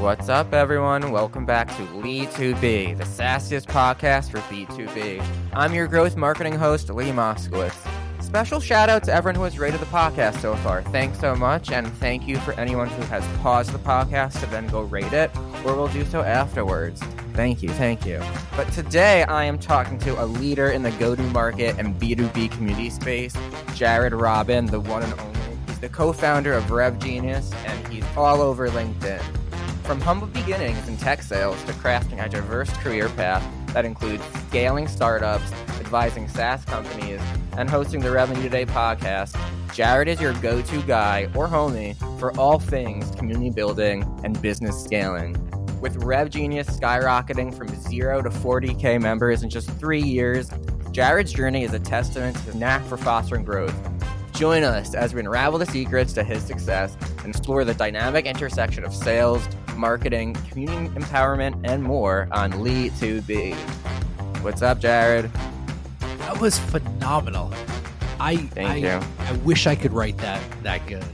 What's up, everyone? Welcome back to Lee2B, the sassiest podcast for B2B. I'm your growth marketing host, Lee Moskowitz. Special shout out to everyone who has rated the podcast so far. Thanks so much, and thank you for anyone who has paused the podcast to then go rate it, or will do so afterwards. Thank you, thank you. But today I am talking to a leader in the go to market and B2B community space, Jared Robin, the one and only. He's the co founder of RevGenius, and he's all over LinkedIn. From humble beginnings in tech sales to crafting a diverse career path that includes scaling startups, advising SaaS companies, and hosting the Revenue Today podcast, Jared is your go to guy or homie for all things community building and business scaling. With RevGenius skyrocketing from zero to 40K members in just three years, Jared's journey is a testament to his knack for fostering growth. Join us as we unravel the secrets to his success and explore the dynamic intersection of sales, marketing, community empowerment, and more on Lee 2B. What's up, Jared? That was phenomenal. I Thank I, you. I wish I could write that that good.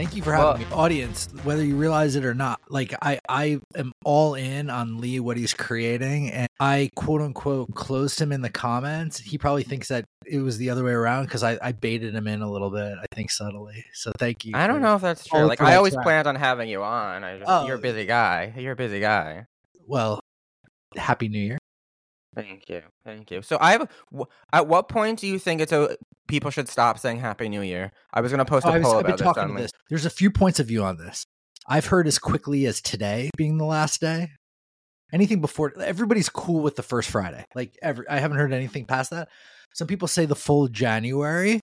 Thank you for having me. Audience, whether you realize it or not, like I, I am all in on Lee what he's creating, and I quote unquote closed him in the comments. He probably thinks that it was the other way around because I, I baited him in a little bit. I think subtly. So thank you. I don't know if that's true. Oh, Like, I always track. planned on having you on. I just, Oh. You're a oh. busy guy. You're a busy guy. Well, happy New Year. Thank you. Thank you. So I have. At what point do you think it's a people should stop saying Happy New Year? I was going to post Oh, a poll I've been about this talking on this. There's a few points of view on this. I've heard as quickly as today being the last day. Anything before everybody's cool with the first Friday. Like every I haven't heard anything past that. Some people say the full January.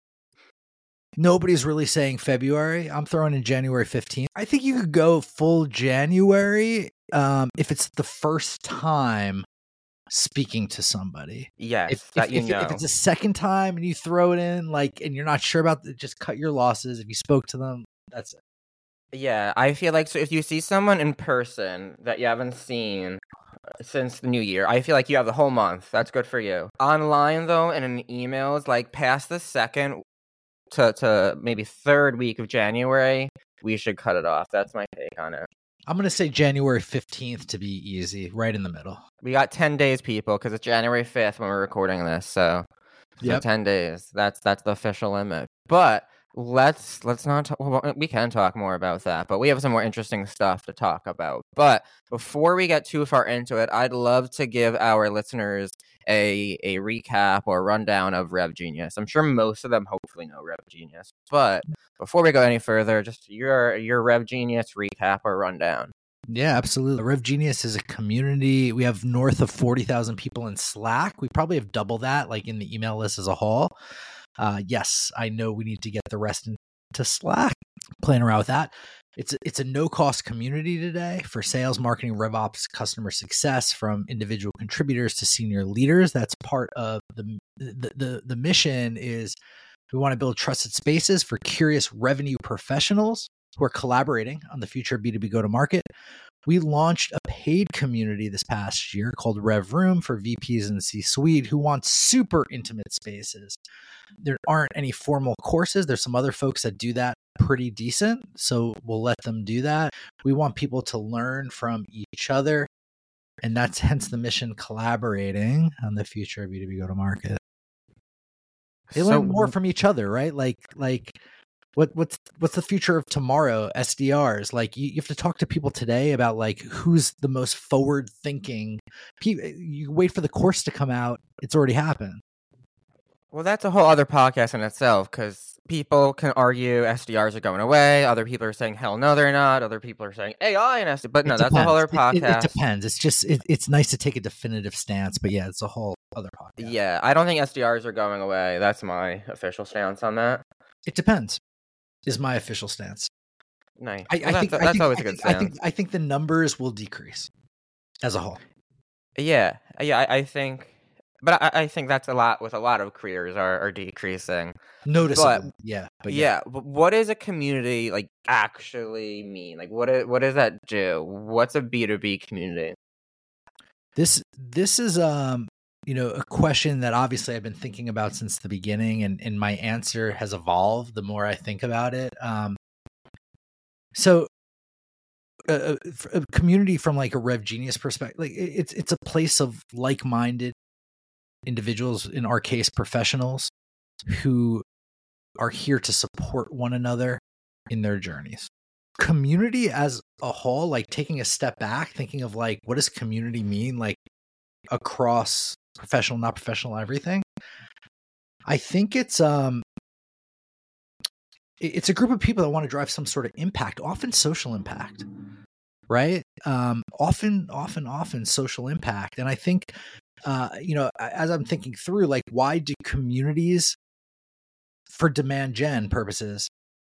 Nobody's really saying February. I'm throwing in January 15th. I think you could go full January um, if it's the first time speaking to somebody Yes, if, if, if, if it's a second time and you throw it in like and you're not sure about it just cut your losses if you spoke to them that's it Yeah, I feel like so if you see someone in person that you haven't seen uh, since the new year, I feel like you have the whole month. That's good for you. Online though, and in emails, like past the second to to maybe third week of January, we should cut it off. That's my take on it. I'm gonna say january 15th to be easy right in the middle We got ten days, people, because it's January fifth when we're recording this. So, so ten days. That's that's the official limit. But let's let's not. Talk, well, we can talk more about that, but we have some more interesting stuff to talk about. But before we get too far into it, I'd love to give our listeners a a recap or rundown of RevGenius. I'm sure most of them hopefully know Rev Genius, but before we go any further, just your your RevGenius recap or rundown. yeah absolutely. RevGenius is a community. We have north of 40000 people in slack. We probably have double that like in the email list as a whole. Uh, yes i know we need to get the rest into slack. Playing around with that it's it's a no cost community today for sales marketing rev ops customer success from individual contributors to senior leaders that's part of the the the, the mission is we want to build trusted spaces for curious revenue professionals who are collaborating on the future of b2b go to market we launched a paid community this past year called Rev Room for VPs and C suite who want super intimate spaces. There aren't any formal courses. There's some other folks that do that pretty decent. So we'll let them do that. We want people to learn from each other. And that's hence the mission collaborating on the future of B2B go to market. They So learn more from each other, right? Like, like, what what's what's the future of tomorrow sdrs like you, you have to talk to people today about like who's the most forward thinking eh, you wait for the course to come out it's already happened Well, that's a whole other podcast in itself because people can argue SDRs are going away. Other people are saying, hell no, they're not. Other people are saying AI and SDR. But no, that's a whole other depends. It- podcast. it, it depends it's just it, it's nice to take a definitive stance but yeah it's a whole other podcast Yeah, I don't think SDRs are going away. That's my official stance on that. it depends is my official stance Nice. i, Well, I that's think that's I think, always a good think, I stance. think i think the numbers will decrease as a whole Yeah, yeah, I, I think. But I, I think that's a lot with a lot of careers are, are decreasing. noticeably yeah but yeah. but what does a community like actually mean? Like, what is, what does that do? What's a B two B community? this this is um you know a question that obviously i've been thinking about since the beginning and and my answer has evolved the more i think about it um so a, a, a community from like a RevGenius perspective. Like it's it's a place of like minded individuals, in our case, professionals who are here to support one another in their journeys. Community as a whole, like taking a step back, thinking of like what does community mean, like across professional, not professional, everything. I think it's um it's a group of people that want to drive some sort of impact, often social impact, right? Um, often, often, often social impact. And I think, uh, you know, as I'm thinking through, like, why do communities, for demand gen purposes,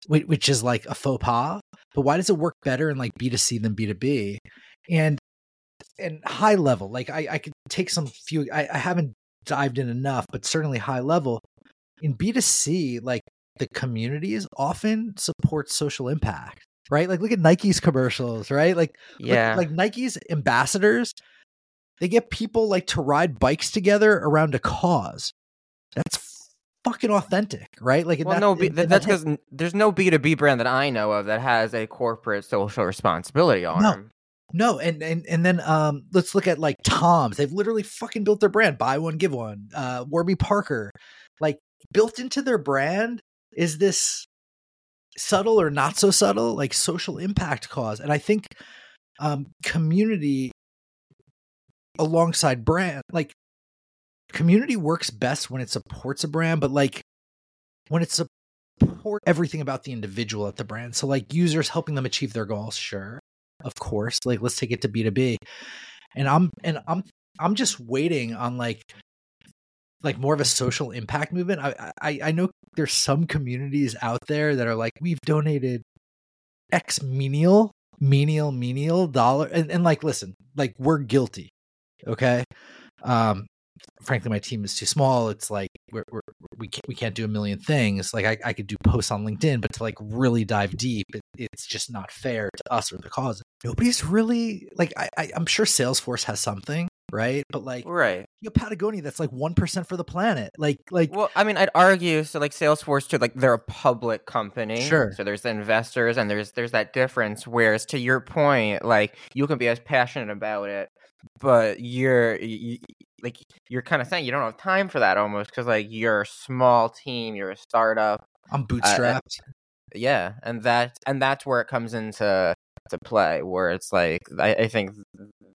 which is like a faux pas, but why does it work better in like B2C than B2B? And and high level, like I, I could take some few. I, I haven't dived in enough, but certainly high level in B2C, like the communities often support social impact, right? Like look at Nike's commercials, right? Like yeah, like, like Nike's ambassadors, they get people like to ride bikes together around a cause. That's fucking authentic, right? Like well, that, no, that's because there's no B two B brand that I know of that has a corporate social responsibility on no. them. No, and and and then um, let's look at like Tom's. They've literally fucking built their brand. Buy one, give one. Uh, Warby Parker, like built into their brand is this subtle or not so subtle like social impact cause and i think um community alongside brand like community works best when it supports a brand but like when it support everything about the individual at the brand. So like users helping them achieve their goals sure of course like let's take it to b2b and i'm and i'm i'm just waiting on like like more of a social impact movement. I, I I know there's some communities out there that are like we've donated X menial, menial, menial dollar, and, and like listen, like we're guilty, okay. Um, frankly, my team is too small. It's like we're, we're we can't we can't do a million things. Like I, I could do posts on LinkedIn, but to like really dive deep, it, it's just not fair to us or the cause. Nobody's really like I, I I'm sure Salesforce has something, right? But like, right, you know, Patagonia, that's like one percent for the planet. Like, like, well, I mean, I'd argue so. Like Salesforce, too, like they're a public company, sure. So there's the investors, and there's there's that difference. Whereas to your point, like you can be as passionate about it, but you're you, like you're kind of saying you don't have time for that almost because like you're a small team, you're a startup. I'm bootstrapped. Uh, yeah, and that and that's where it comes into to play, where it's like I, I think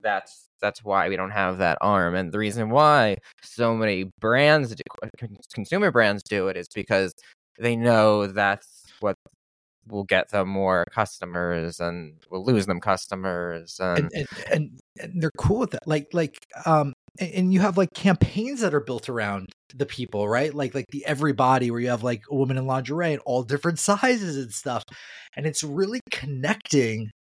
that's that's why we don't have that arm, and the reason why so many brands, do, consumer brands, do it is because they know that's what will get them more customers and will lose them customers and and, and, and they're cool with that like like um and you have like campaigns that are built around the people right? Like like the everybody where you have like a woman in lingerie and all different sizes and stuff and it's really connecting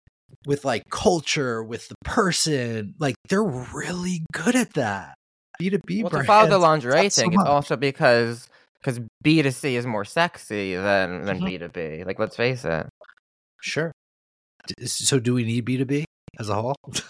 with like culture with the person like they're really good at that. B2b well, to follow the lingerie thing so it's also because because b2c is more sexy than than mm-hmm. b2b like let's face it. Sure. So do we need b2b as a whole?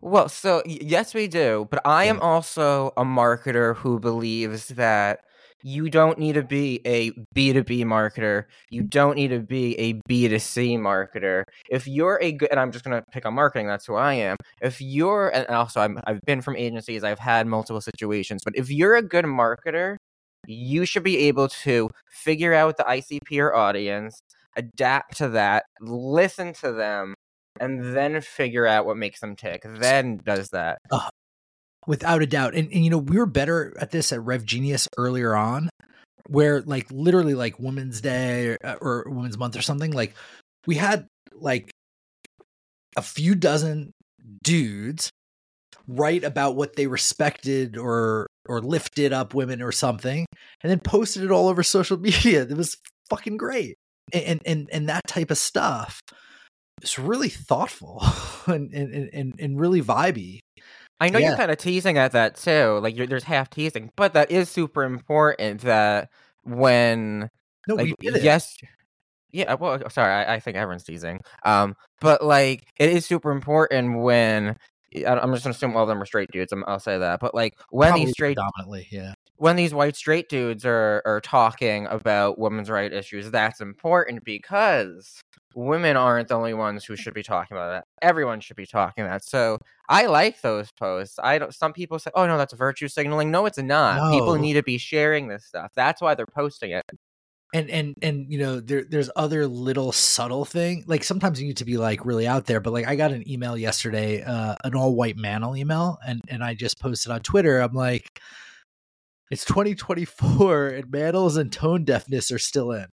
Well, so yes, we do. But I am also a marketer who believes that you don't need to be a B2B marketer. You don't need to be a B2C marketer. If you're a good, and I'm just going to pick on marketing, that's who I am. If you're, and also i I've been from agencies, I've had multiple situations, but if you're a good marketer, you should be able to figure out the ICP or audience, adapt to that, listen to them, and then figure out what makes them tick. Then does that. Without a doubt. And, and you know, we were better at this at RevGenius earlier on, where like literally like Women's Day or, uh, or Women's Month or something, like we had like a few dozen dudes write about what they respected or or lifted up women or something and then posted it all over social media it was fucking great and and and that type of stuff it's really thoughtful and, and and and really vibey. I know yeah. you're kind of teasing at that too. Like there's half teasing, but that is super important. That when no, like, we did it. yes, yeah. Well, sorry, I, I, think everyone's teasing. Um, but like it is super important when I'm just gonna assume all of them are straight dudes. i will say that, but like when Probably these straight dominantly, yeah, when these white straight dudes are are talking about women's right issues, that's important because women aren't the only ones who should be talking about that. Everyone should be talking that. So I like those posts. I don't. Some people say, "Oh no, that's virtue signaling." No, it's not. People need to be sharing this stuff. That's why they're posting it. and and and you know there there's other little subtle thing like sometimes you need to be like really out there but like i got an email yesterday uh an all white manel email and and i just posted on twitter i'm like it's 2024 and manels and tone deafness are still in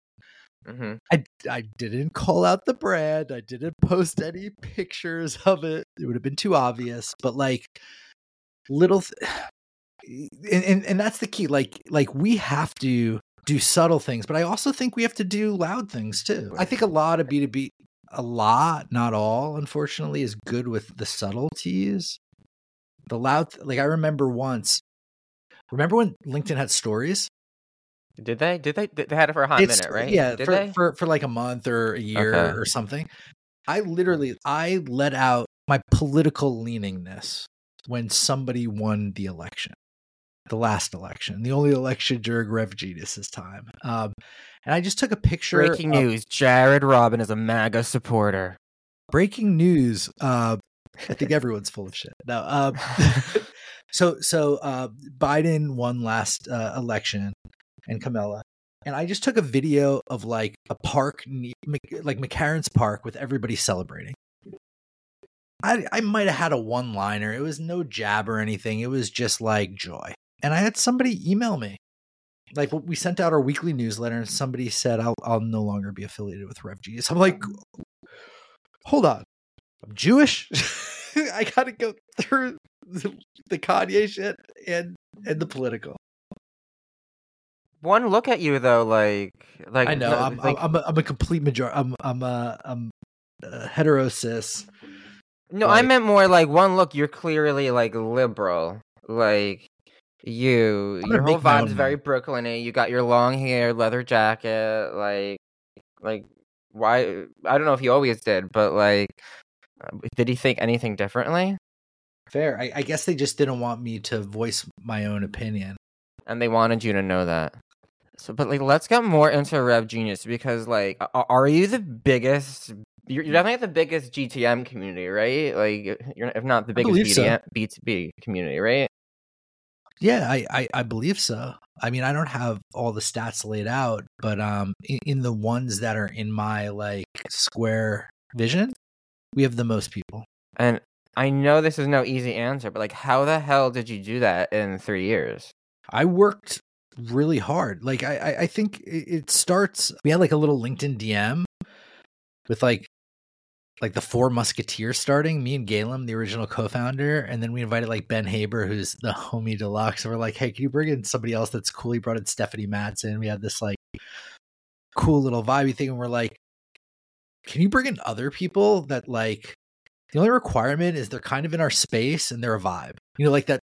hmm I, I didn't call out the brand. I didn't post any pictures of it. It would have been too obvious. But like little, th- and, and and that's the key. Like like we have to do subtle things, but I also think we have to do loud things too. I think a lot of B two B, a lot, not all, unfortunately, is good with the subtleties. The loud, like I remember once. Remember when LinkedIn had stories? Did they? Did they? They had it for a hot It's- minute, right? Yeah, Did for, they? for for like a month or a year Okay. or something. I literally I let out my political leaningness when somebody won the election, the last election, the only election during RevGenius's time. Um, and I just took a picture. Breaking of- news: Jared Robin is a MAGA supporter. breaking news. Uh, I think everyone's full of shit. No, um, so so uh, Biden won last uh, election, and Kamala, and I just took a video of like a park, like McCarren's Park, with everybody celebrating. I I might have had a one liner. It was no jab or anything. It was just like joy. And I had somebody email me. Like we sent out our weekly newsletter, and somebody said I'll I'll no longer be affiliated with RevGenius. I'm like, hold on, I'm Jewish. I gotta go through the, Kanye shit and and the political. One look at you though, like, like I know no, I'm, like, I'm, a, I'm a complete major. I'm I'm a I'm a hetero cis. No, I meant more like one look. You're clearly like liberal. Like you, your whole vibe's very. Brooklyn-y. You got your long hair, leather jacket. Like, like why? I don't know if he always did, but like, uh, did he think anything differently? Fair. I, I guess they just didn't want me to voice my own opinion. And they wanted you to know that. So, but like, let's get more into RevGenius because, like, are you the biggest? You're, definitely the biggest GTM community, right? Like, you're if not the biggest so. B2B community, right? Yeah, I, I I believe so. I mean, I don't have all the stats laid out, but um, in, in the ones that are in my like square vision, we have the most people. And I know this is no easy answer, but like, how the hell did you do that in three years? I worked really hard. Like I, I, think it, starts. We had like a little LinkedIn DM with like, like the four musketeers starting. Me and Galen, the original co-founder, and then we invited like Ben Haber, who's the homie deluxe. And we're like, hey, can you bring in somebody else that's cool? He brought in Stephanie Madsen. We had this like cool little vibey thing, and we're like, can you bring in other people that like? The only requirement is they're kind of in our space and they're a vibe. You know, like that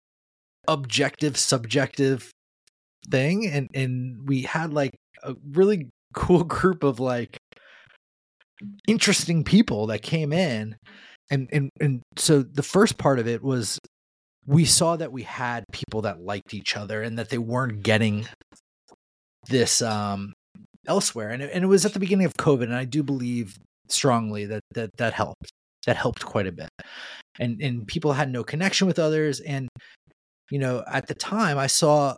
objective subjective thing and and we had like a really cool group of like interesting people that came in and and and so the first part of it was we saw that we had people that liked each other and that they weren't getting this um elsewhere and it, and it was at the beginning of covid and i do believe strongly that that that helped that helped quite a bit. And and people had no connection with others. And you know at the time i saw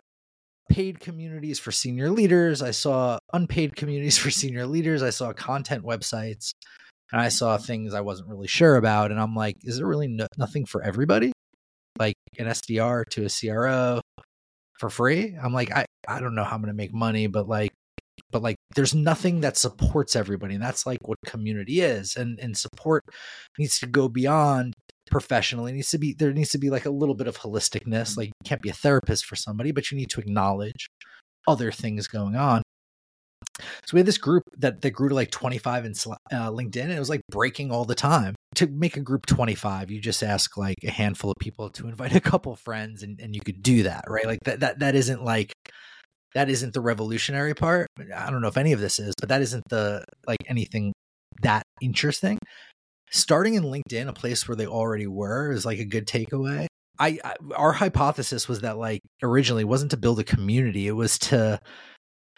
paid communities for senior leaders. I saw unpaid communities for senior leaders. I saw content websites. And i saw things i wasn't really sure about. And i'm like is there really no, nothing for everybody? Like an sdr to a cro for free? I'm like i i don't know how i'm going to make money but like there's nothing that supports everybody and that's like what community is and and support needs to go beyond professional it needs to be there needs to be like a little bit of holisticness like you can't be a therapist for somebody but you need to acknowledge other things going on. So we had this group that that grew to like 25 in uh, linkedin and it was like breaking all the time. To make a group 25 you just ask like a handful of people to invite a couple friends and, and you could do that right? Like that that that isn't like that isn't the revolutionary part. I don't know if any of this is but that isn't the like anything that interesting. Starting in linkedin a place where they already were is like a good takeaway. I, I our hypothesis was that like originally it wasn't to build a community, it was to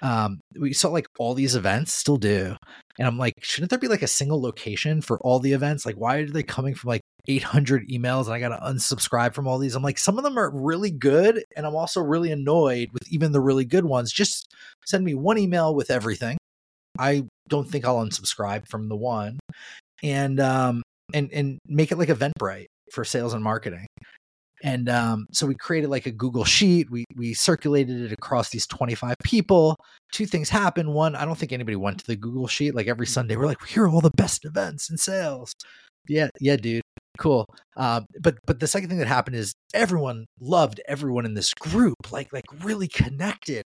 um we saw like all these events still do and i'm like shouldn't there be like a single location for all the events? Like why are they coming from like 800 emails and i gotta unsubscribe from all these? I'm like some of them are really good and i'm also really annoyed with even the really good ones. Just send me one email with everything. I don't think i'll unsubscribe from the one. And um and and make it like eventbrite for sales and marketing and um, so we created like a Google sheet. We we circulated it across these 25 people. Two things happened. One, I don't think anybody went to the Google sheet. Like every Sunday, we're like, here are all the best events and sales. Yeah, yeah, dude. Cool. Um, but but the second thing that happened is everyone loved everyone in this group, like like really connected.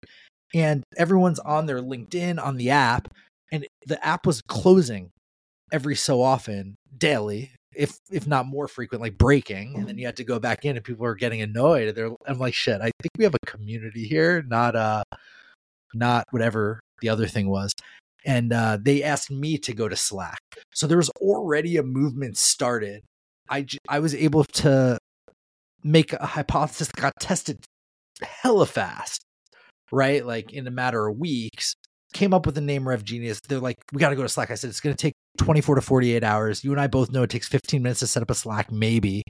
And everyone's on their LinkedIn on the app, and the app was closing every so often daily if if not more frequently breaking, and then you had to go back in, and people are getting annoyed. They're I'm like, shit. I think we have a community here, not uh, not whatever the other thing was. And uh, they asked me to go to Slack, so there was already a movement started. I I was able to make a hypothesis that got tested hella fast, right? Like in a matter of weeks. Came up with the name RevGenius. They're like, we got to go to Slack. I said it's going to take 24 to 48 hours. You and I both know it takes 15 minutes to set up a Slack, maybe.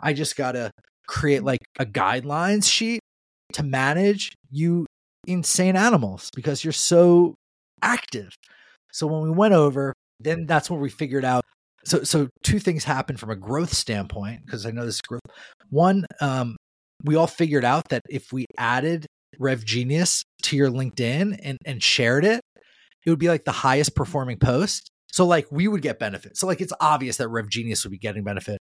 I just got to create like a guidelines sheet to manage you insane animals because you're so active. So when we went over, then that's when we figured out. So, so two things happened from a growth standpoint because I know this growth. One, um, we all figured out that if we added RevGenius to your LinkedIn and and shared it, it would be like the highest performing post. So like we would get benefit. So like it's obvious that RevGenius would be getting benefit.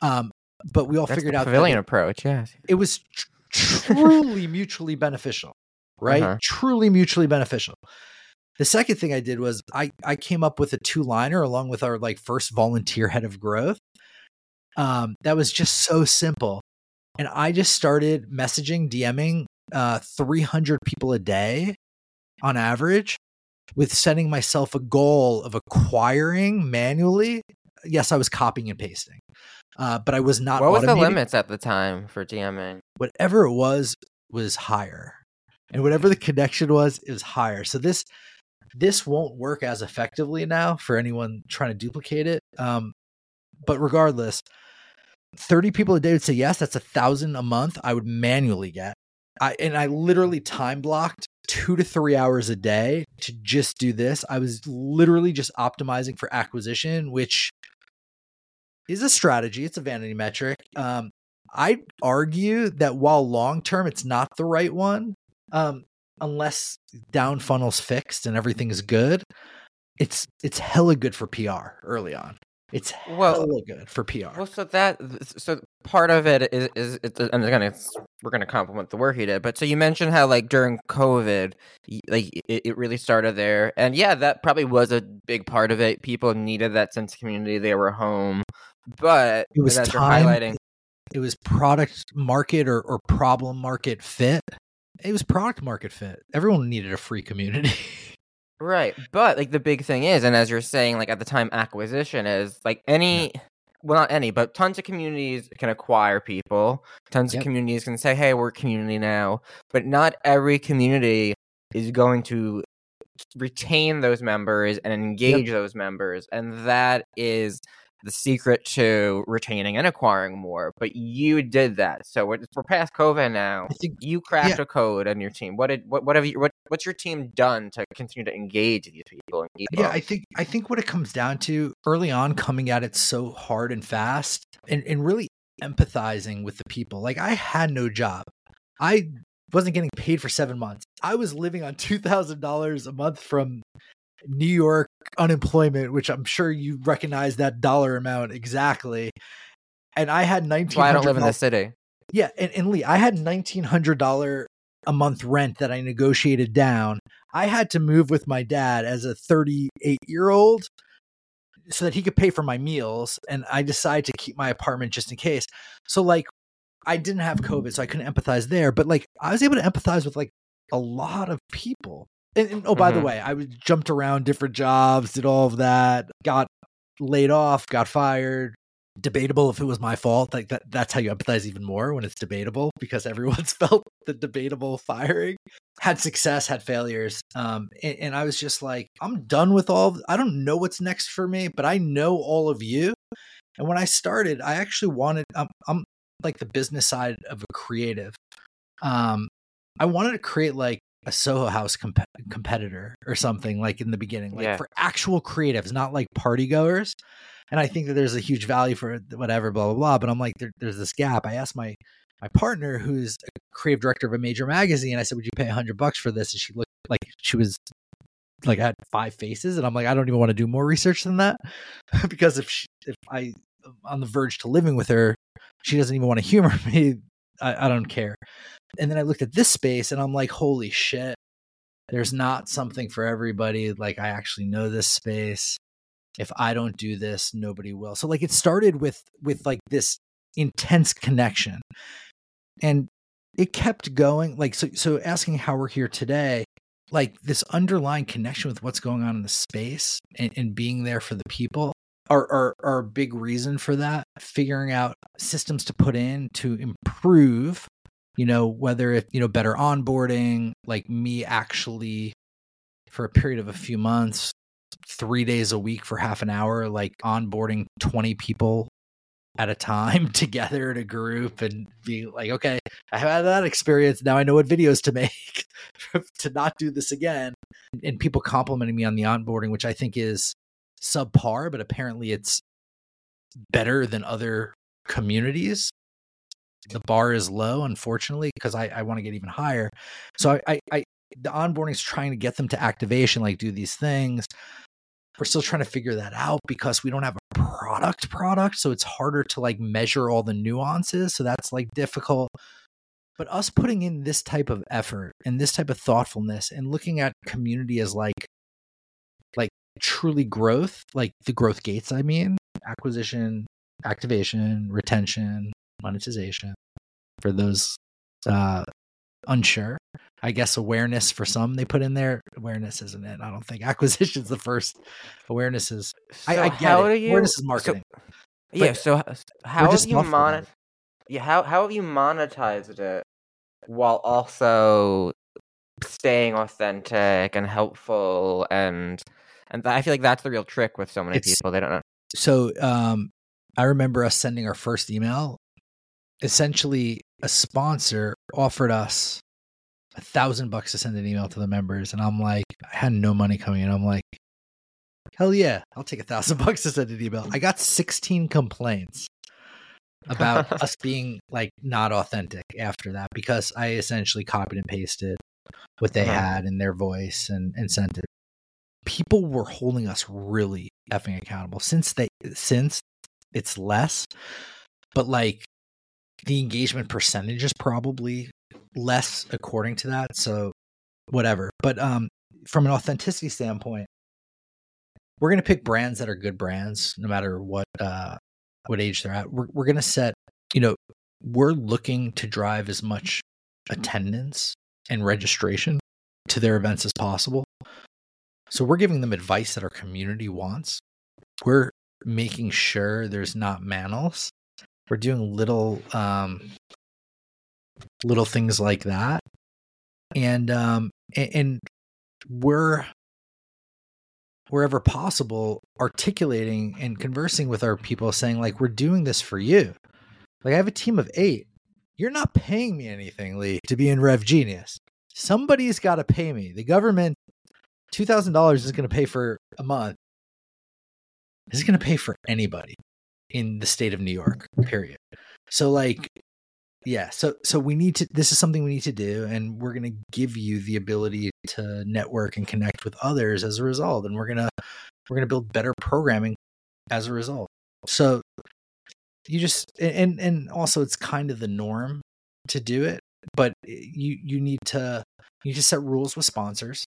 Um, but we all That's figured the out pavilion that approach. Yes. it was tr- truly mutually beneficial, right? Uh-huh. Truly mutually beneficial. The second thing I did was I I came up with a two liner along with our like first volunteer head of growth. Um, that was just so simple, and I just started messaging, DMing uh, 300 people a day on average with setting myself a goal of acquiring manually. Yes, I was copying and pasting, uh, but I was not. What was the limits at the time for DMing? Whatever it was was higher, and whatever the connection was, it was higher. So this this won't work as effectively now for anyone trying to duplicate it. Um, but regardless, thirty people a day would say yes. That's a thousand a month. I would manually get. I and I literally time blocked two to three hours a day to just do this. I was literally just optimizing for acquisition, which is a strategy. It's a vanity metric. Um, I'd argue that while long term, it's not the right one, um, unless down funnel's fixed and everything is good. It's it's hella good for PR early on. It's Well- good for PR. Well, so that so part of it is is it's, uh, and again, it's we're gonna compliment the work he did. But so you mentioned how like during COVID, like it, it really started there, and yeah, that probably was a big part of it. People needed that sense of community; they were home, but It was as time- highlighting, it was product market or, or problem market fit. It was product market fit. Everyone needed a free community. Right. But like the big thing is, and as you're saying, like at the time acquisition is like any well not any, but tons of communities can acquire people. Tons Yep. of communities can say, Hey, we're a community now. But not every community is going to retain those members and engage those members. And that is the secret to retaining and acquiring more. But you did that. So we're, we're past COVID now. Think You cracked a code on your team. What did what what have you what what's your team done to continue to engage these people and yeah, them? I think I think what it comes down to early on coming at it so hard and fast and, and really empathizing with the people. Like I had no job. I wasn't getting paid for seven months. I was living on two thousand dollars a month from New York unemployment, which I'm sure you recognize that dollar amount exactly. And I had nineteen. why I don't live in the city. Yeah, and, and Lee, I had nineteen hundred dollar a month rent that I negotiated down. I had to move with my dad as a thirty eight year old so that he could pay for my meals, and I decided to keep my apartment just in case. So like, I didn't have COVID, so I couldn't empathize there, but like, I was able to empathize with like a lot of people. And, and oh, by the Mhm. way, I was jumped around different jobs, did all of that, got laid off, got fired, debatable if it was my fault. Like that that's how you empathize even more when it's debatable because everyone's felt the debatable firing. Had success, had failures. Um and, and I was just like, I'm done with all of, I don't know what's next for me, but I know all of you. And when I started, I actually wanted I'm, I'm like the business side of a creative. Um I wanted to create like a Soho House comp- competitor or something like in the beginning, like Yeah. for actual creatives, not like party goers. And I think that there's a huge value for whatever, blah blah blah. But I'm like, there, there's this gap. I asked my my partner, who's a creative director of a major magazine, I said, "Would you pay a hundred bucks for this?" And she looked like she was like I had five faces, and I'm like, I don't even want to do more research than that because if she, if I um, on the verge to living with her, she doesn't even want to humor me. I, I don't care. And then I looked at this space and I'm like, holy shit, there's not something for everybody. Like, I actually know this space. If I don't do this, nobody will. So, like, it started with with like this intense connection, and it kept going. Like, so so asking how we're here today, like this underlying connection with what's going on in the space and, and being there for the people are, are are a big reason for that. Figuring out systems to put in to improve, you know, whether it you know better onboarding, like me actually for a period of a few months, three days a week for half an hour, like onboarding twenty people at a time together in a group and be like, okay, I had that experience. Now I know what videos to make to not do this again. And people complimenting me on the onboarding, which I think is subpar, but apparently it's better than other communities. The bar is low, unfortunately, because I, I want to get even higher. So I, I, I the onboarding is trying to get them to activation, like do these things. We're still trying to figure that out because we don't have a product product. So it's harder to like measure all the nuances. So that's like difficult. But us putting in this type of effort and this type of thoughtfulness and looking at community as like like truly growth, like the growth gates, I mean, acquisition, activation, retention, monetization for those uh unsure. I guess awareness for some they put in there. Awareness isn't it. I don't think acquisition's the first. Awareness is So I get how it. do you awareness is so- marketing. yeah, so how have you mon- Yeah, how how have you monetized it while also staying authentic and helpful and and I feel like that's the real trick with so many It's- people. They don't know. so um I remember us sending our first email. Essentially, a sponsor offered us a thousand bucks to send an email to the members, and I'm like, I had no money coming in. I'm like, hell yeah, I'll take a thousand bucks to send an email. I got 16 complaints about us being like not authentic after that because I essentially copied and pasted what they Uh-huh. had in their voice and and sent it. People were holding us really effing accountable since they since it's less, but like the engagement percentage is probably less according to that. So whatever. But um from an authenticity standpoint, we're gonna pick brands that are good brands, no matter what uh what age they're at. We're we're gonna set, you know, we're looking to drive as much attendance and registration to their events as possible. So we're giving them advice that our community wants. We're making sure there's not manels. We're doing little um little things like that. And um and, and we're wherever possible articulating and conversing with our people saying like we're doing this for you. Like I have a team of 8. You're not paying me anything, Lee, to be in RevGenius. Somebody's got to pay me. The government $2,000 is going to pay for a month. Is going to pay for anybody in the state of New York, period. So like yeah, so so we need to this is something we need to do and we're going to give you the ability to network and connect with others as a result and we're to we're to build better programming as a result. So you just and and also it's kind of the norm to do it, but eh, you you need to you need to set rules with sponsors.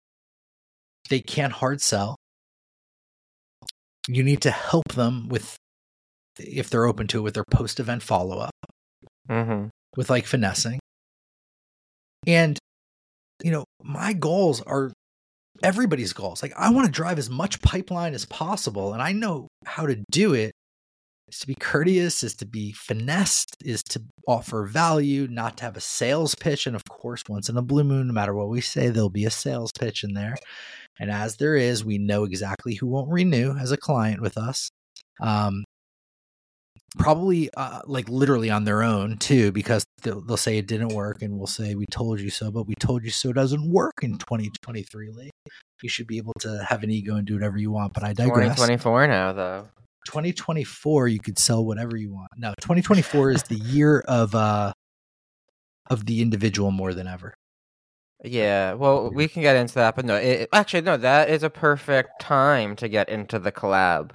They can't hard sell. You need to help them with if they're open to it with their post event follow up Mm-hmm. with like finessing. And, you know, my goals are everybody's goals. Like, I want to drive as much pipeline as possible, and I know how to do it is to be courteous, is to be finessed, is to offer value, not to have a sales pitch. And of course, once in a blue moon, no matter what we say, there'll be a sales pitch in there. And as there is, we know exactly who won't renew as a client with us. Um, probably uh, like literally on their own too, because they'll, they'll, say it didn't work, and we'll say we told you so, but we told you so doesn't work in 2023. Lee. You should be able to have an ego and do whatever you want. But I digress. 2024 now, though. 2024, you could sell whatever you want. No, 2024 is the year of uh of the individual more than ever. Yeah, well, we can get into that, but no, it, actually, no, that is a perfect time to get into the collab.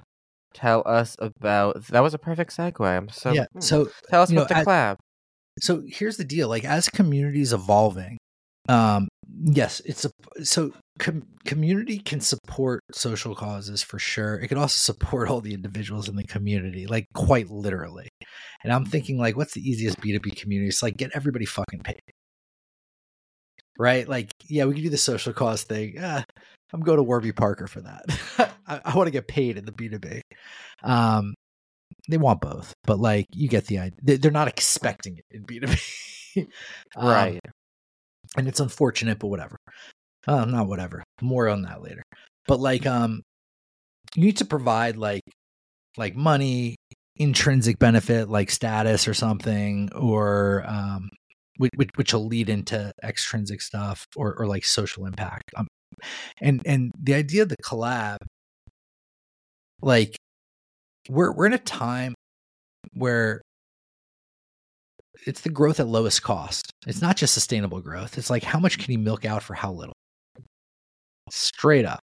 Tell us about that. Was a perfect segue. I'm so yeah. Hmm. So tell us about know, the collab. so here's the deal: like as communities evolving, um, yes, it's a so com- community can support social causes for sure. It can also support all the individuals in the community, like quite literally. And I'm thinking, like, what's the easiest B2B community? It's like get everybody fucking paid right? Like, yeah, we can do the social cause thing. Uh, I'm going to Warby Parker for that. I, I want to get paid in the B2B. Um, they want both, but like you get the idea. They're not expecting it in B2B. um, right. And it's unfortunate, but whatever. Uh, not whatever. More on that later. But like, um, you need to provide like, like money, intrinsic benefit, like status or something, or um, which, which will lead into extrinsic stuff or, or like social impact. Um, and and the idea of the collab, like we're we're in a time where it's the growth at lowest cost. It's not just sustainable growth. It's like how much can you milk out for how little? Straight up.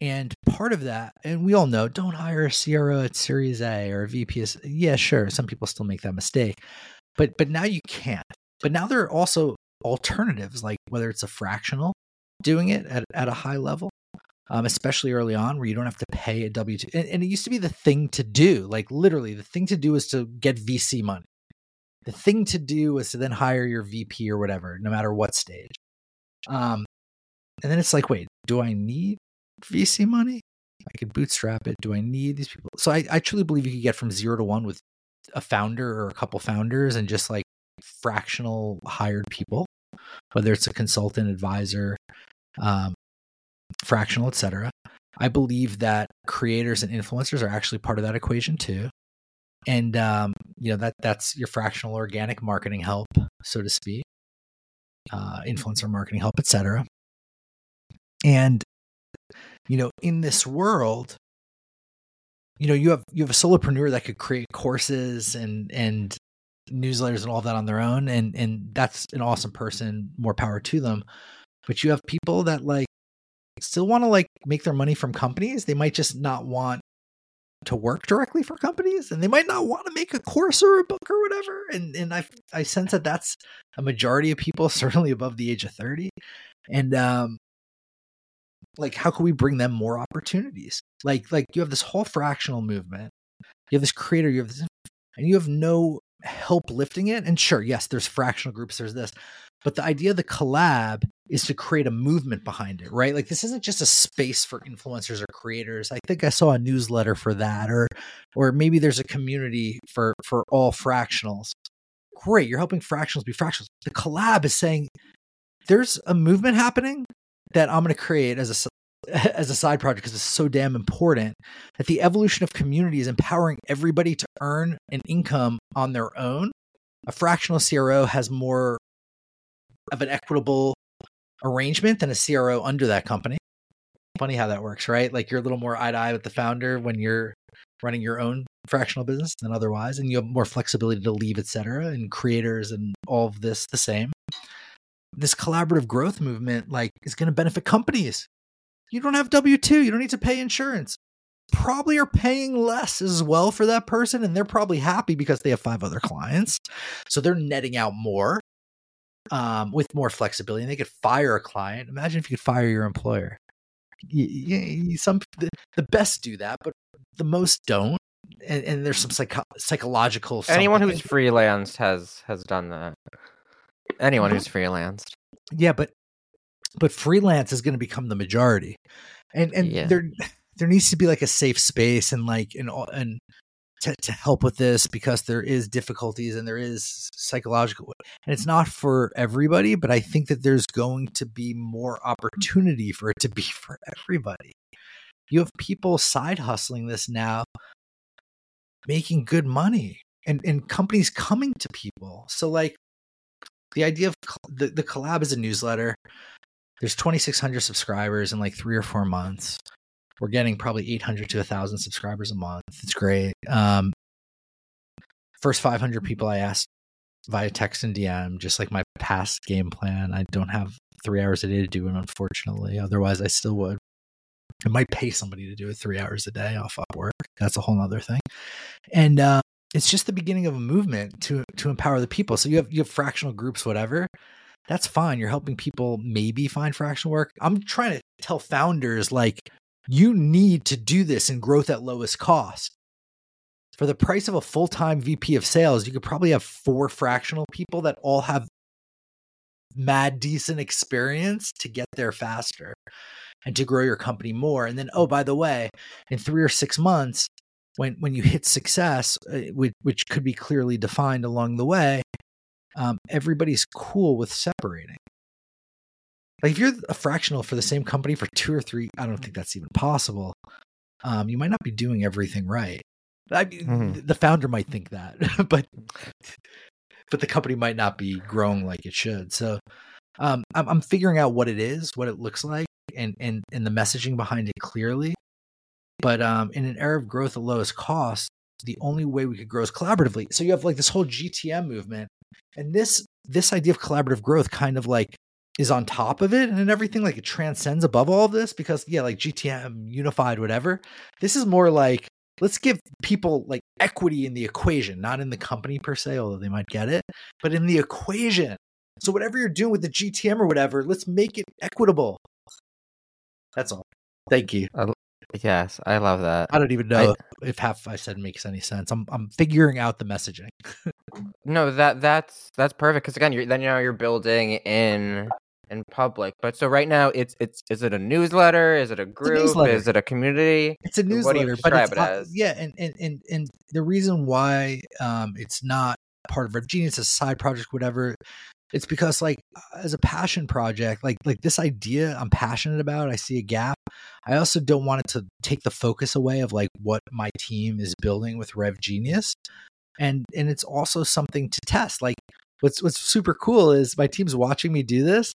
And part of that, and we all know, don't hire a CRO at Series A or a VP. Yeah, sure. Some people still make that mistake, but but now you can't. But now there are also alternatives, like whether it's a fractional doing it at, at a high level, um, especially early on where you don't have to pay a W 2. And, and, it used to be the thing to do. Like literally, the thing to do is to get VC money. The thing to do is to then hire your VP or whatever, no matter what stage. Um, and then it's like, wait, do I need VC money? I could bootstrap it. Do I need these people? So I, I truly believe you could get from zero to one with a founder or a couple founders and just like fractional hired people, whether it's a consultant, advisor, um, fractional, etc. I believe that creators and influencers are actually part of that equation too. And um, you know that that's your fractional organic marketing help, so to speak, uh, influencer marketing help, etc. And you know, in this world, you know, you have you have a solopreneur that could create courses and and newsletters and all that on their own and and that's an awesome person more power to them. But you have people that like still want to like make their money from companies. They might just not want to work directly for companies and they might not want to make a course or a book or whatever and and i i sense that that's a majority of people certainly above the age of 30 and um like how can we bring them more opportunities like like you have this whole fractional movement you have this creator you have this and you have no help lifting it. And sure, yes, there's fractional groups, there's this. But the idea of the collab is to create a movement behind it, right? Like this isn't just a space for influencers or creators. I think I saw a newsletter for that, or or maybe there's a community for for all fractionals. Great, you're helping fractionals be fractionals. The collab is saying there's a movement happening that I'm going to create as a as a side project because it's so damn important that the evolution of community is empowering everybody to earn an income on their own. A fractional CRO has more of an equitable arrangement than a CRO under that company. Funny how that works, right? Like you're a little more eye to eye with the founder when you're running your own fractional business than otherwise, and you have more flexibility to leave, etc. And creators and all of this the same. This collaborative growth movement, like, is going to benefit companies you don't have W 2, you don't need to pay insurance. Probably are paying less as well for that person, and they're probably happy because they have five other clients. So they're netting out more um, with more flexibility, and they could fire a client. Imagine if you could fire your employer. You, you, some the, the best do that, but the most don't. And, and there's some psycho- psychological. Anyone who's freelanced has has done that. Anyone who's freelanced. Yeah, but but freelance is going to become the majority and and yeah. there there needs to be like a safe space and like and and to, to help with this because there is difficulties and there is psychological and it's not for everybody but i think that there's going to be more opportunity for it to be for everybody. You have people side hustling this now making good money and, and companies coming to people. So like the idea of the, the collab is a newsletter. There's 2600 subscribers in like three or four months we're getting probably 800 to 1000 subscribers a month. It's great. Um first 500 people i asked via text and dm just like my past game plan. I don't have three hours a day to do it unfortunately. Otherwise i still would. I might pay somebody to do it three hours a day off upwork that's a whole other thing. And uh, it's just the beginning of a movement to to empower the people. So you have you have fractional groups whatever. That's fine. You're helping people maybe find fractional work. I'm trying to tell founders like you need to do this in growth at lowest cost. For the price of a full time VP of sales, you could probably have four fractional people that all have mad decent experience to get there faster and to grow your company more. And then, oh, by the way, in three or six months, when when you hit success, uh, which, which could be clearly defined along the way, um, everybody's cool with separating. Like if you're a fractional for the same company for two or three, I don't think that's even possible. Um, you might not be doing everything right. I mean, mm-hmm. the founder might think that, but but the company might not be growing like it should. So um, I'm, I'm figuring out what it is, what it looks like, and and and the messaging behind it clearly. But um, in an era of growth at lowest cost, the only way we could grow is collaboratively. So you have like this whole GTM movement, and this this idea of collaborative growth kind of like is on top of it and everything like it transcends above all of this because yeah like gtm unified whatever. This is more like let's give people like equity in the equation not in the company per se although they might get it but in the equation. So whatever you're doing with the gtm or whatever let's make it equitable. That's all. Thank you. I, yes i love that. I don't even know I, if half i said makes any sense. I'm, I'm figuring out the messaging. No that that's that's perfect because again you're then you know you're building in in public. But so right now, it's it's is it a newsletter? Is it a group? A is it a community? It's a newsletter. What do you describe it as? Yeah, and and and and the reason why um it's not part of RevGenius, a side project, whatever. It's because like as a passion project, like like this idea I'm passionate about, I see a gap. I also don't want it to take the focus away of like what my team is building with RevGenius. And and it's also something to test. Like what's what's super cool is my team's watching me do this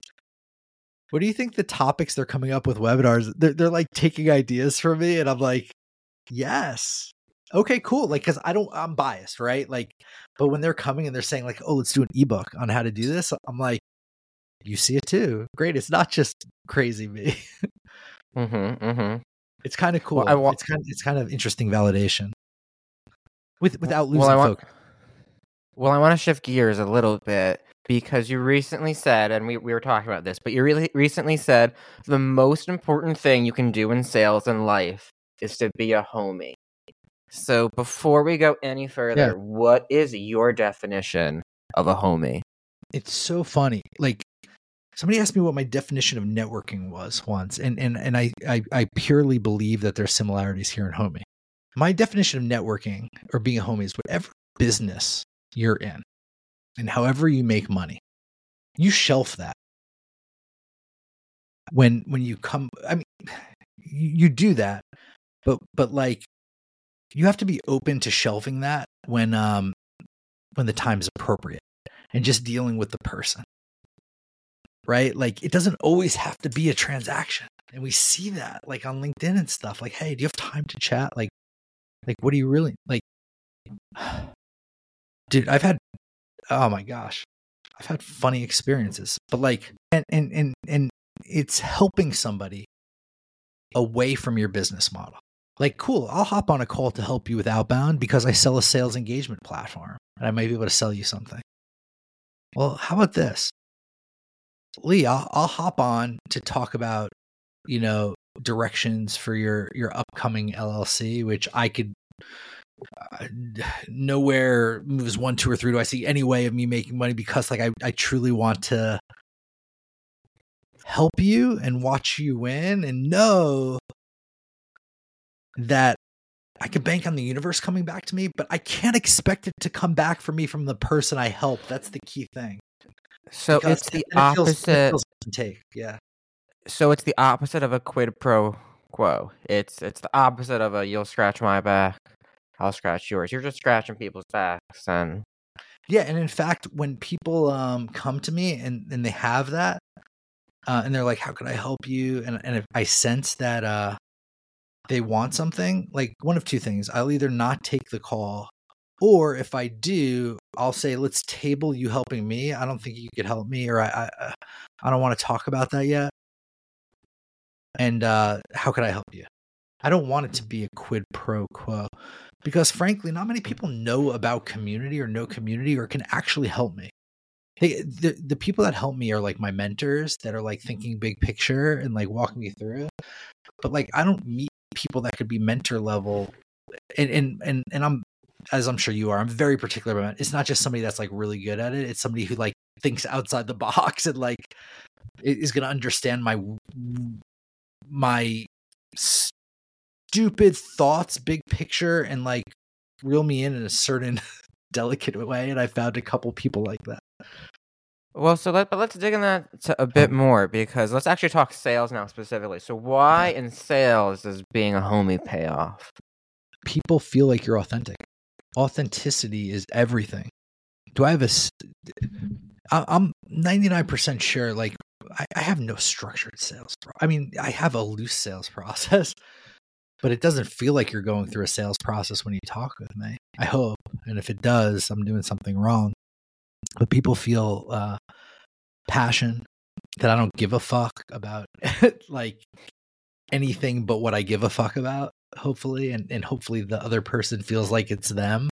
what do you think the topics they're coming up with webinars? They're, they're like taking ideas from me, and I'm like, yes, okay, cool. Like, because I don't, I'm biased, right? Like, but when they're coming and they're saying like, oh, let's do an ebook on how to do this, I'm like, you see it too. Great. It's not just crazy me. mm-hmm, mm-hmm. It's kind of cool. Well, wa- it's kind of, it's kind of interesting validation with without losing well, I want, focus. Well, I want to shift gears a little bit because you recently said, and we, we were talking about this, but you really recently said the most important thing you can do in sales and life is to be a homie. So before we go any further, yeah. what is your definition of a homie? It's so funny. Like somebody asked me what my definition of networking was once, and and and I I, I purely believe that there's similarities here in homie. My definition of networking or being a homie is whatever business you're in and however you make money, you shelf that. When when you come, I mean, you, do that, but but like you have to be open to shelving that when um when the time is appropriate and just dealing with the person right like it doesn't always have to be a transaction and we see that like on linkedin and stuff like hey do you have time to chat like like what do you really like dude i've had oh my gosh, I've had funny experiences. But like, and and and and it's helping somebody away from your business model. Like, cool, I'll hop on a call to help you with outbound because I sell a sales engagement platform and I might be able to sell you something. Well, how about this? Lee, I'll, I'll hop on to talk about, you know, directions for your your upcoming LLC, which I could uh, nowhere moves one, two, or three do I see any way of me making money because like I, I truly want to help you and watch you win and know that I could bank on the universe coming back to me, but I can't expect it to come back for me from the person I help. That's the key thing. So Because it's the it opposite. feels take. Yeah. So it's the opposite of a quid pro quo. It's it's the opposite of a you'll scratch my back, I'll scratch yours. You're just scratching people's backs, and Yeah, and in fact, when people um come to me and and they have that, uh, and they're like, "How can I help you?" and and if I sense that uh they want something, like one of two things: I'll either not take the call, or if I do, I'll say, "Let's table you helping me. I don't think you could help me, or I I, I don't want to talk about that yet." And uh how could I help you? I don't want it to be a quid pro quo because frankly not many people know about community or know community or can actually help me. They, the, the people that help me are like my mentors that are like mm-hmm. thinking big picture and like walking me through it. But like i don't meet people that could be mentor level and and and, and i'm as i'm sure you are i'm very particular about it. it's not just somebody that's like really good at it. It's somebody who like thinks outside the box and like is going to understand my my stupid thoughts, big picture, and like reel me in in a certain delicate way. And I found a couple people like that. well, so let but let's dig in that to a bit more because let's actually talk sales now specifically. So why in sales does being a homie pay off? People feel like you're authentic. Authenticity is everything. Do I have a? I'm 99% sure. Like I, I have no structured sales. Pro- I mean, I have a loose sales process, but it doesn't feel like you're going through a sales process when you talk with me. I hope, and if it does, I'm doing something wrong. But people feel uh, passion that I don't give a fuck about, like anything but what I give a fuck about. Hopefully, and and hopefully the other person feels like it's them,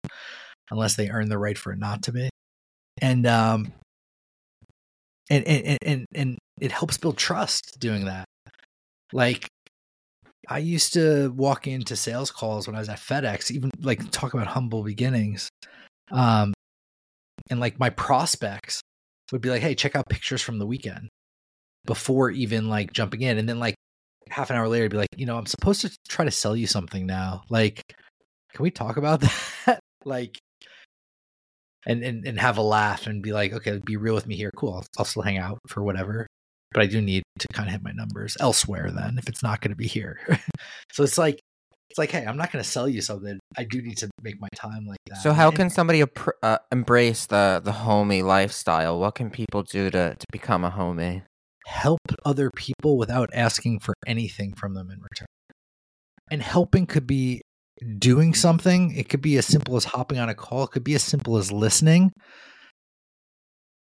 unless they earn the right for it not to be. And um, and and and and it helps build trust doing that. Like I used to walk into sales calls when I was at FedEx, even like talk about humble beginnings. Um, and like my prospects would be like, "Hey, check out pictures from the weekend," before even like jumping in, and then like half an hour later, be like, "You know, I'm supposed to try to sell you something now. Like, can we talk about that?" like, and and and have a laugh and be like, "Okay, be real with me here. Cool, I'll, I'll still hang out for whatever." But I do need to kind of hit my numbers elsewhere then if it's not going to be here. so it's like it's like, hey, I'm not going to sell you something. I do need to make my time like that. So how And- can somebody uh, embrace the the homie lifestyle? What can people do to to become a homie? help other people without asking for anything from them in return. And helping could be doing something. It could be as simple as hopping on a call. It could be as simple as listening.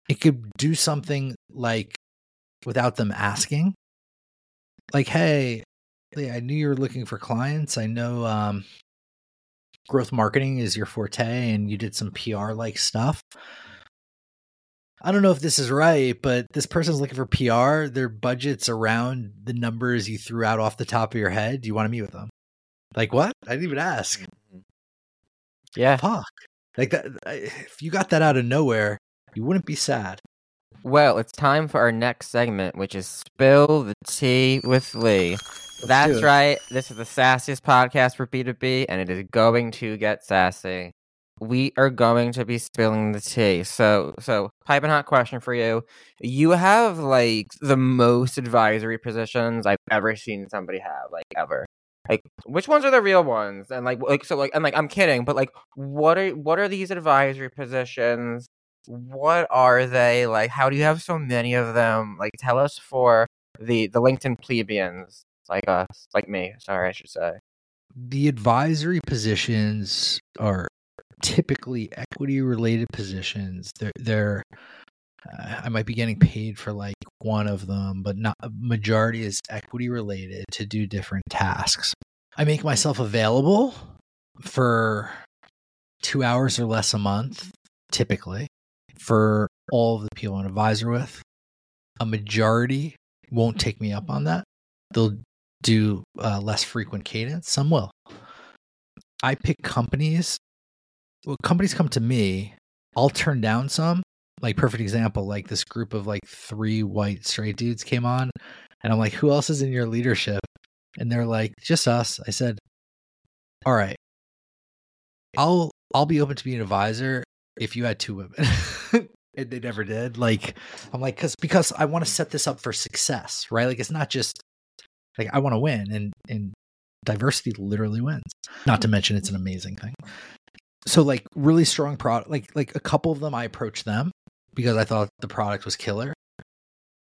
It could do something like without them asking. Like, hey, I knew you were looking for clients. I know um, growth marketing is your forte and you did some PR like stuff. I don't know if this is right, but this person's looking for PR. Their budget's around the numbers you threw out off the top of your head. Do you want to meet with them? Like what? I didn't even ask. Yeah. Fuck. Like that. If you got that out of nowhere, you wouldn't be sad. Well, it's time for our next segment, which is spill the tea with Lee. do That's right. This is the sassiest podcast for B2B, and it is going to get sassy. We are going to be spilling the tea. So, so piping hot question for you. You have like the most advisory positions I've ever seen somebody have, like ever. Like, which ones are the real ones? And like, like, so like, and like, I'm kidding, but like, what are what are these advisory positions? What are they like? How do you have so many of them? Like, tell us for the the LinkedIn plebeians like us, like me. Sorry, I should say. The advisory positions are typically equity related positions. They're they're uh, I might be getting paid for like one of them, but not majority is equity related to do different tasks. I make myself available for two hours or less a month, typically, for all of the people I'm an advisor with. A majority won't take me up on that. They'll do uh, less frequent cadence. Some will. I pick companies. Well, companies come to me. I'll turn down some. Like perfect example, like this group of like three white straight dudes came on, and I'm like, "Who else is in your leadership?" And they're like, "Just us." I said, "All right, I'll I'll be open to be an advisor if you had two women. and they never did. Like I'm like cuz because I want to set this up for success, right? Like it's not just like I want to win and and diversity literally wins. Not to mention it's an amazing thing. So like really strong product like like a couple of them I approached them because I thought the product was killer.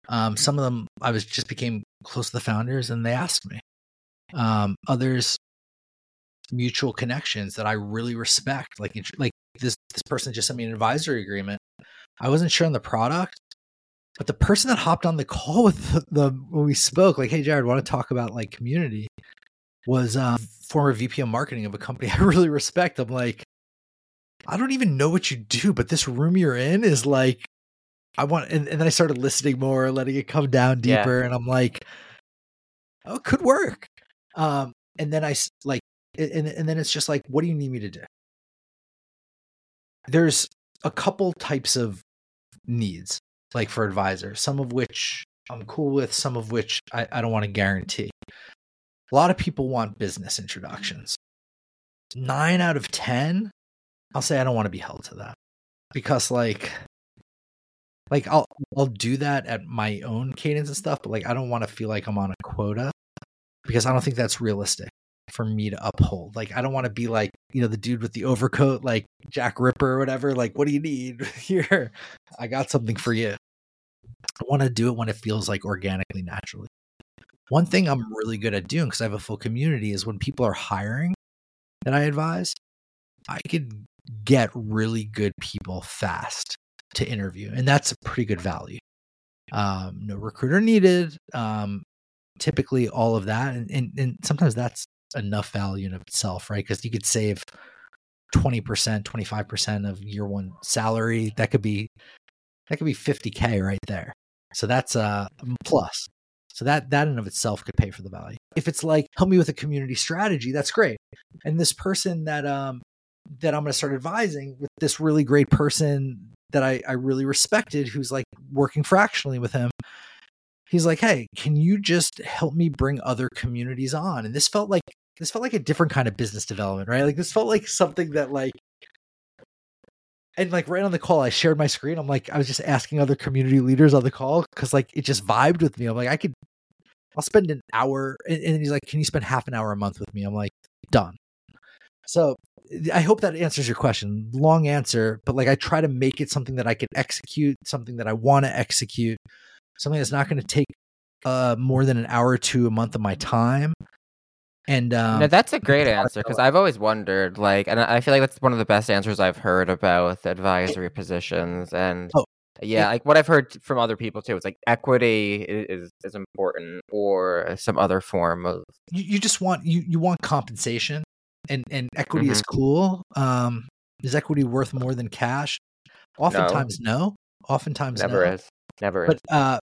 Um some of them I was just became close to the founders and they asked me. Um others mutual connections that I really respect like like this this person just sent me an advisory agreement. I wasn't sure on the product, but the person that hopped on the call with the, the when we spoke, like, hey Jared, want to talk about like community, was um, former VP of marketing of a company I really respect. I'm like, I don't even know what you do, but this room you're in is like, I want, and, and then I started listening more, letting it come down deeper, yeah. and I'm like, oh, it could work. Um, and then I like, and and then it's just like, what do you need me to do? There's a couple types of needs, like for advisors, some of which I'm cool with, some of which I, I don't want to guarantee. A lot of people want business introductions. Nine out of 10, I'll say I don't want to be held to that because, like, like I'll I'll do that at my own cadence and stuff, but like I don't want to feel like I'm on a quota because I don't think that's realistic for me to uphold. Like I don't want to be like, you know, the dude with the overcoat, like Jack Ripper or whatever. Like, what do you need? Here, I got something for you. I want to do it when it feels like organically, naturally. One thing I'm really good at doing because I have a full community is when people are hiring that I advise, I could get really good people fast to interview. And that's a pretty good value. Um, no recruiter needed. Um, typically all of that. And, and, and sometimes that's enough value in itself, right? Because you could save 20%, 25% of year one salary. That could be that could be 50k right there. So that's a plus. So that that in of itself could pay for the value. If it's like help me with a community strategy, that's great. And this person that um that I'm going to start advising with this really great person that I I really respected who's like working fractionally with him. He's like, "Hey, can you just help me bring other communities on?" And this felt like this felt like a different kind of business development, right? Like this felt like something that like and like right on the call, I shared my screen. I'm like, I was just asking other community leaders on the call because like it just vibed with me. I'm like, I could, I'll spend an hour. And, and he's like, Can you spend half an hour a month with me? I'm like, Done. So I hope that answers your question. Long answer, but like I try to make it something that I can execute, something that I want to execute, something that's not going to take uh, more than an hour or two a month of my time and um, no, that's a great answer because I've always wondered, like, and I feel like that's one of the best answers I've heard about advisory positions. And oh, yeah, like what I've heard from other people too, it's like equity is is important, or some other form of. You, you just want you you want compensation, and and equity mm-hmm. is cool. Um, is equity worth more than cash? Oftentimes, no. no. Oftentimes, never no. is. Never but, is. Uh,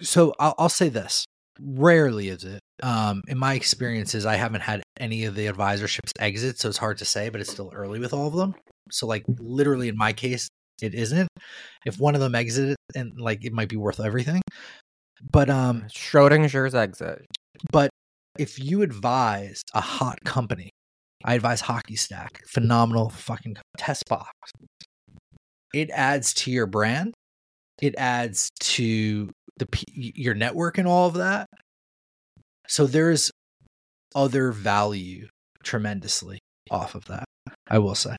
so I'll, I'll say this: rarely is it um, in my experiences, I haven't had any of the advisorships exit, so it's hard to say, but it's still early with all of them. So, like, literally in my case, it isn't. If one of them exited, and like, it might be worth everything. But um, Schrodinger's exit. But if you advise a hot company, I advise HockeyStack, phenomenal fucking test box. It adds to your brand. It adds to the your network and all of that so there's other value tremendously off of that, I will say.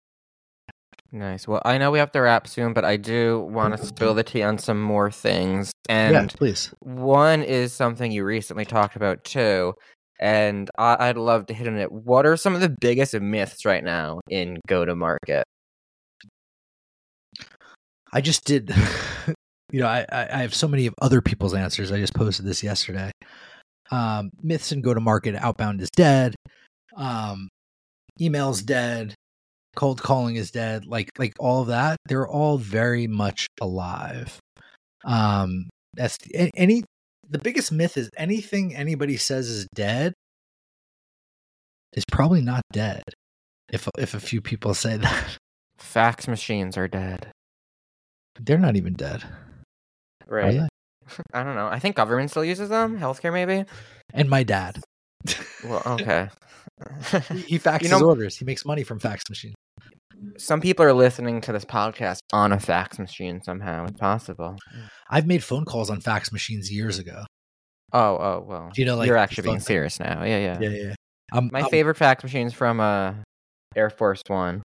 Nice. Well, I know we have to wrap soon, but I do want to spill the tea on some more things. And yeah, please. One is something you recently talked about too, and I- would love to hit on it. What are some of the biggest myths right now in go to market? I just did. You know, I I have so many of other people's answers. I just posted this yesterday. Um, myths and go to market outbound is dead. Um, email's dead. Cold calling is dead. Like like all of that they're all very much alive. Um that's any the biggest myth is anything anybody says is dead is probably not dead if if a few people say that. Fax machines are dead. They're not even dead right I don't know. I think government still uses them. Healthcare, maybe. And my dad. well, okay. He, faxes You know- orders. He makes money from fax machine. Some people are listening to this podcast on a fax machine somehow. It's possible. I've made phone calls on fax machines years ago. Oh, oh, well. Do you know, like, You're actually being serious now. Yeah, yeah. Yeah, yeah. Um, My um, favorite fax machine's from uh, Air Force One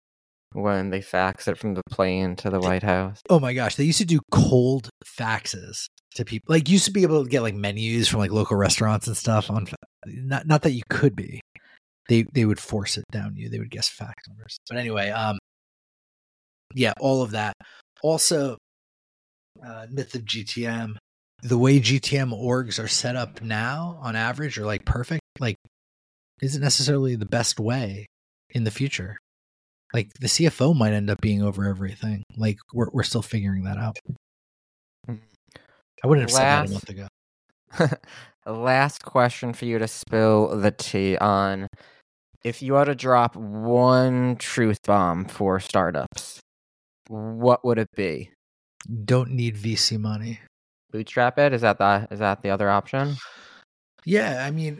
when they fax it from the plane to the White House. Oh my gosh, they used to do cold faxes to people. Like, used to be able to get like menus from like local restaurants and stuff on. fa- Not not that you could be. They they would force it down you. They would guess fax numbers. But anyway, um, yeah, all of that. Also, uh, myth of GTM. The way GTM orgs are set up now, on average, are like perfect. Like, isn't necessarily the best way in the future. Like the CFO might end up being over everything. Like we're we're still figuring that out. Mhm. I wouldn't have said that a month ago. Last question for you to spill the tea on. If you had to drop one truth bomb for startups, what would it be? Don't need VC money. Bootstrap it? Is that the is that the other option? Yeah, I mean,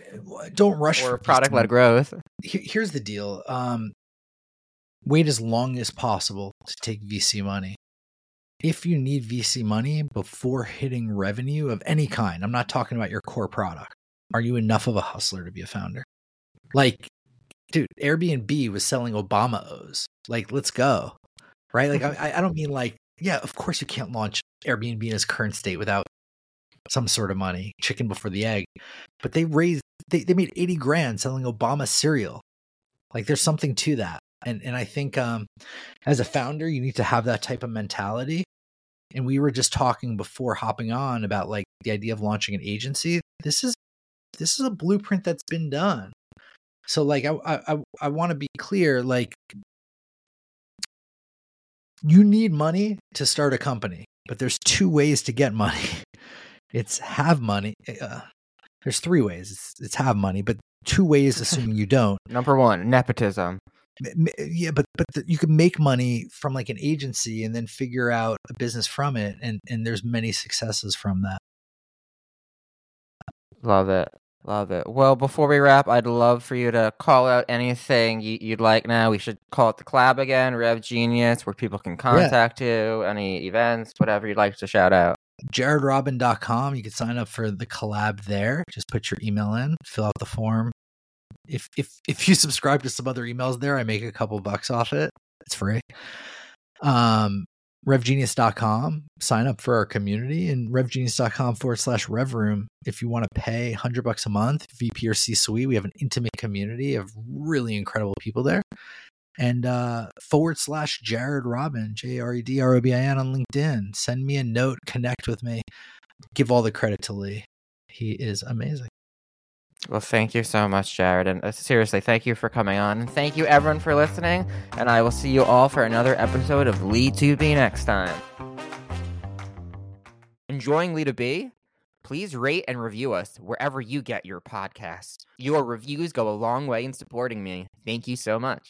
don't rush Or for product led growth? Here's the deal. Um, wait as long as possible to take VC money. If you need VC money before hitting revenue of any kind, I'm not talking about your core product. Are you enough of a hustler to be a founder? Like, dude, Airbnb was selling Obama O's. Like, let's go. Right? Like, mm-hmm. I, I don't mean like, yeah, of course you can't launch Airbnb in its current state without some sort of money, chicken before the egg. But they raised, they, they made 80 grand selling Obama cereal. Like, there's something to that. And, and I think um, as a founder, you need to have that type of mentality. And we were just talking before hopping on about like the idea of launching an agency. This is this is a blueprint that's been done. So like I I I, want to be clear like you need money to start a company, but there's two ways to get money. It's have money. Uh, there's three ways. It's, it's have money, but two ways assuming you don't. Number one, nepotism. Yeah, but but the, you can make money from like an agency and then figure out a business from it, and and there's many successes from that. Love it. Love it. Well, before we wrap, I'd love for you to call out anything you, you'd like now. We should call it the collab again, RevGenius, where people can contact you, any events, whatever you'd like to shout out. jaredrobin.com. You can sign up for the collab there. Just put your email in, fill out the form. If if if you subscribe to some other emails there, I make a couple bucks off it. It's free. Um revgenius.com. Sign up for our community and revgenius.com forward slash revroom. If you want to pay 100 bucks a month, VP or C suite, we have an intimate community of really incredible people there. And uh, forward slash Jared Robin, J R E D R O B I N on LinkedIn. Send me a note, connect with me. Give all the credit to Lee. He is amazing. Well, thank you so much, Jared. And uh, seriously, thank you for coming on. And thank you, everyone, for listening. And I will see you all for another episode of Lead to Be next time. Enjoying Lead to Be? Please rate and review us wherever you get your podcasts. Your reviews go a long way in supporting me. Thank you so much.